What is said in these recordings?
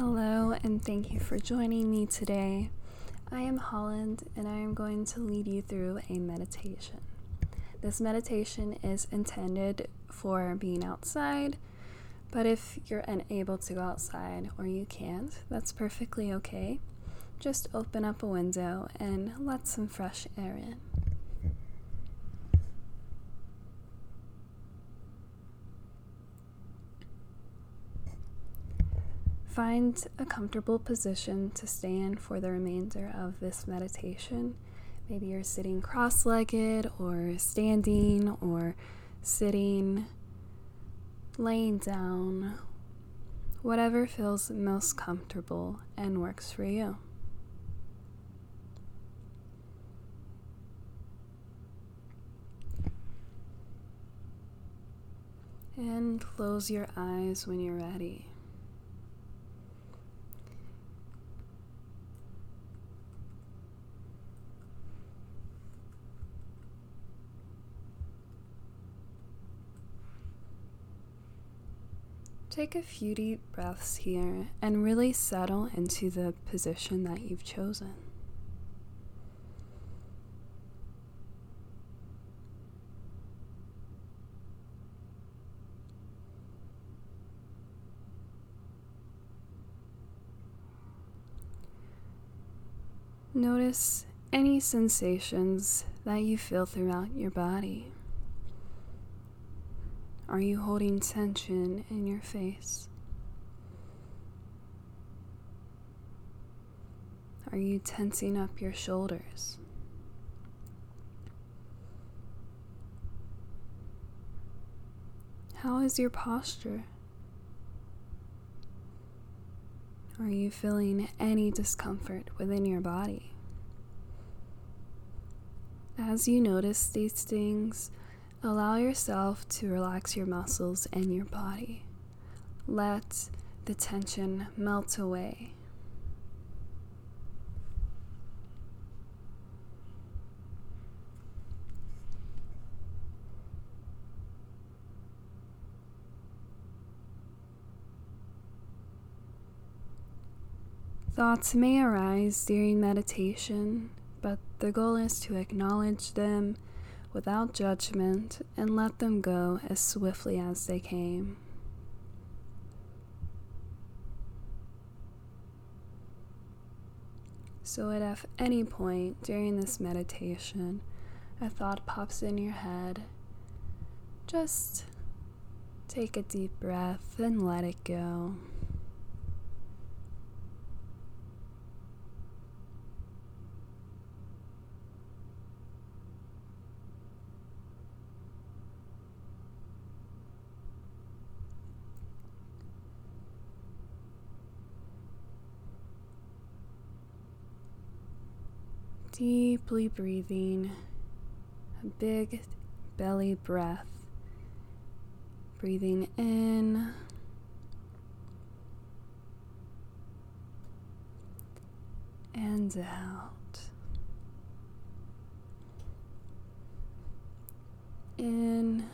Hello, and thank you for joining me today. I am Holland, and I am going to lead you through a meditation. This meditation is intended for being outside, but if you're unable to go outside or you can't, that's perfectly okay. Just open up a window and let some fresh air in. Find a comfortable position to stay in for the remainder of this meditation. Maybe you're sitting cross legged, or standing, or sitting, laying down, whatever feels most comfortable and works for you. And close your eyes when you're ready. Take a few deep breaths here and really settle into the position that you've chosen. Notice any sensations that you feel throughout your body. Are you holding tension in your face? Are you tensing up your shoulders? How is your posture? Are you feeling any discomfort within your body? As you notice these things, Allow yourself to relax your muscles and your body. Let the tension melt away. Thoughts may arise during meditation, but the goal is to acknowledge them without judgment and let them go as swiftly as they came. So, at any point during this meditation, a thought pops in your head, just take a deep breath and let it go. Deeply breathing, a big belly breath. Breathing in. And out. In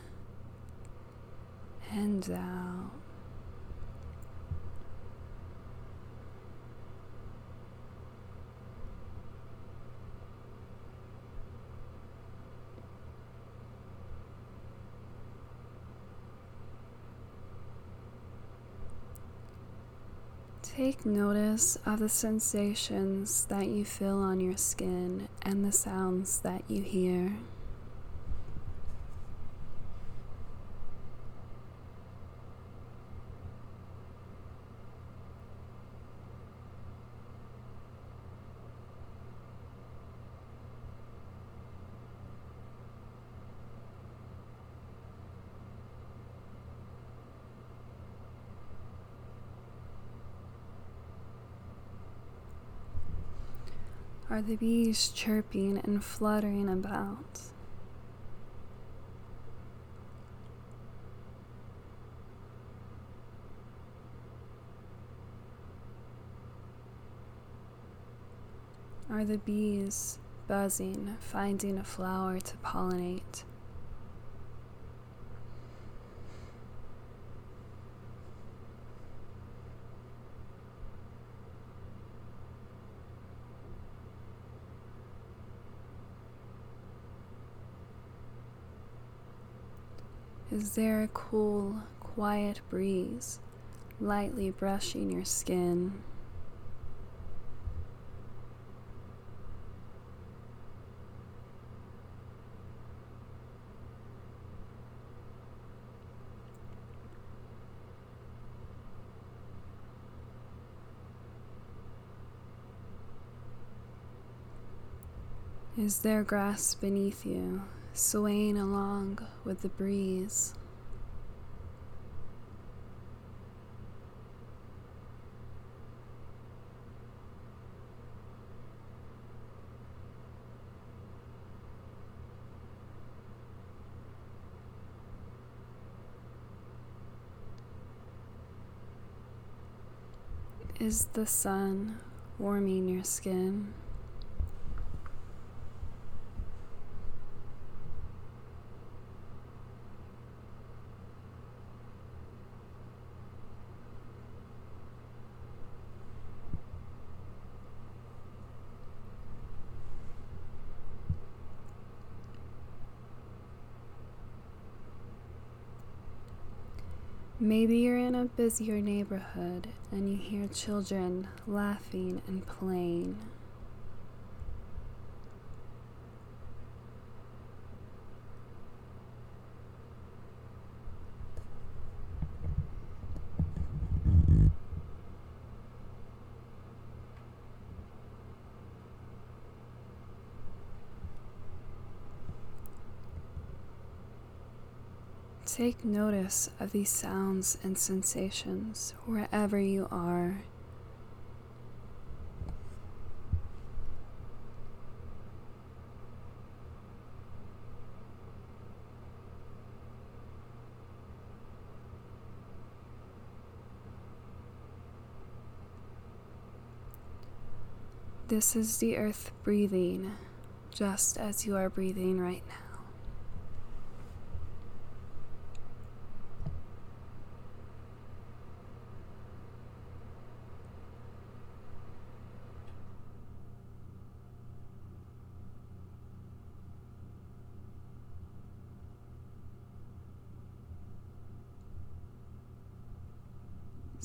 and out. Take notice of the sensations that you feel on your skin and the sounds that you hear. Are the bees chirping and fluttering about? Are the bees buzzing, finding a flower to pollinate? Is there a cool, quiet breeze lightly brushing your skin? Is there grass beneath you, swaying along with the breeze? Is the sun warming your skin? Maybe you're in a busier neighborhood and you hear children laughing and playing. Take notice of these sounds and sensations wherever you are. This is the earth breathing just as you are breathing right now.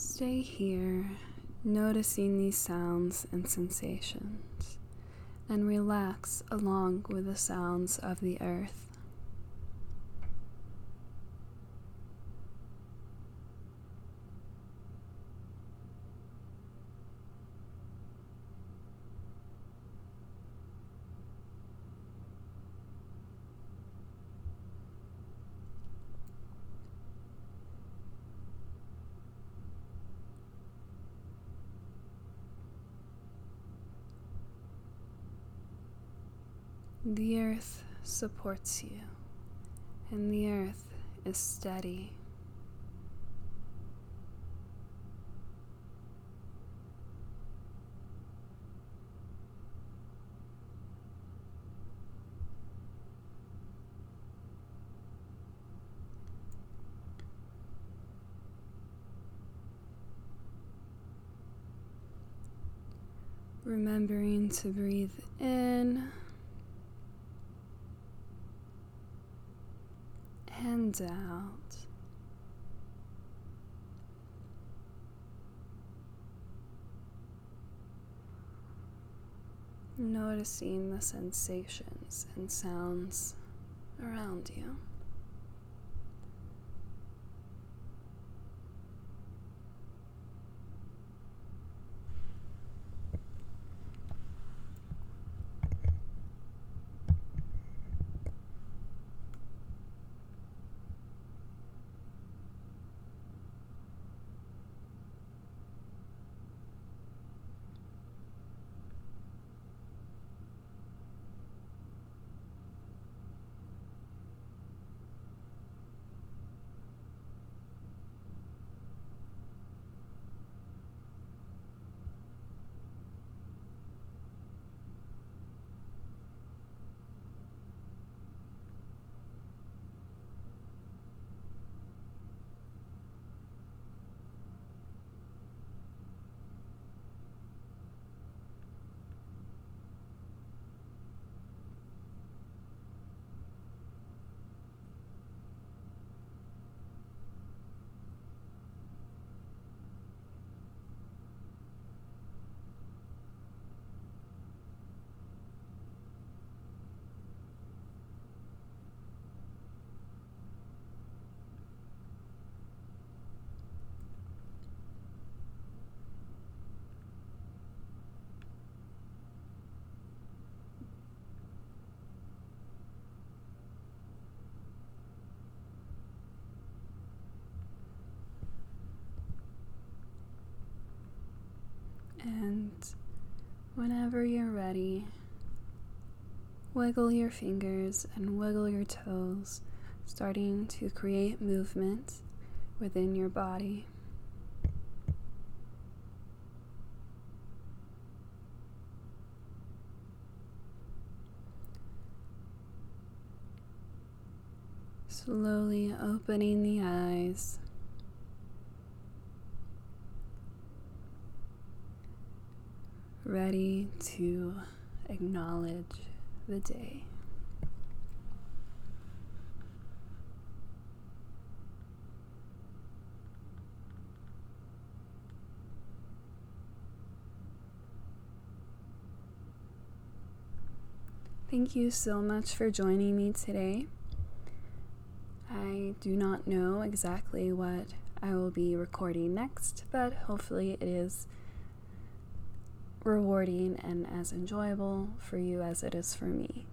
Stay here, noticing these sounds and sensations, and relax along with the sounds of the earth. The earth supports you, and the earth is steady. Remembering to breathe in and out. Noticing the sensations and sounds around you. And whenever you're ready, wiggle your fingers and wiggle your toes, starting to create movement within your body. Slowly opening the eyes. Ready to acknowledge the day. Thank you so much for joining me today. I do not know exactly what I will be recording next, but hopefully it is rewarding and as enjoyable for you as it is for me.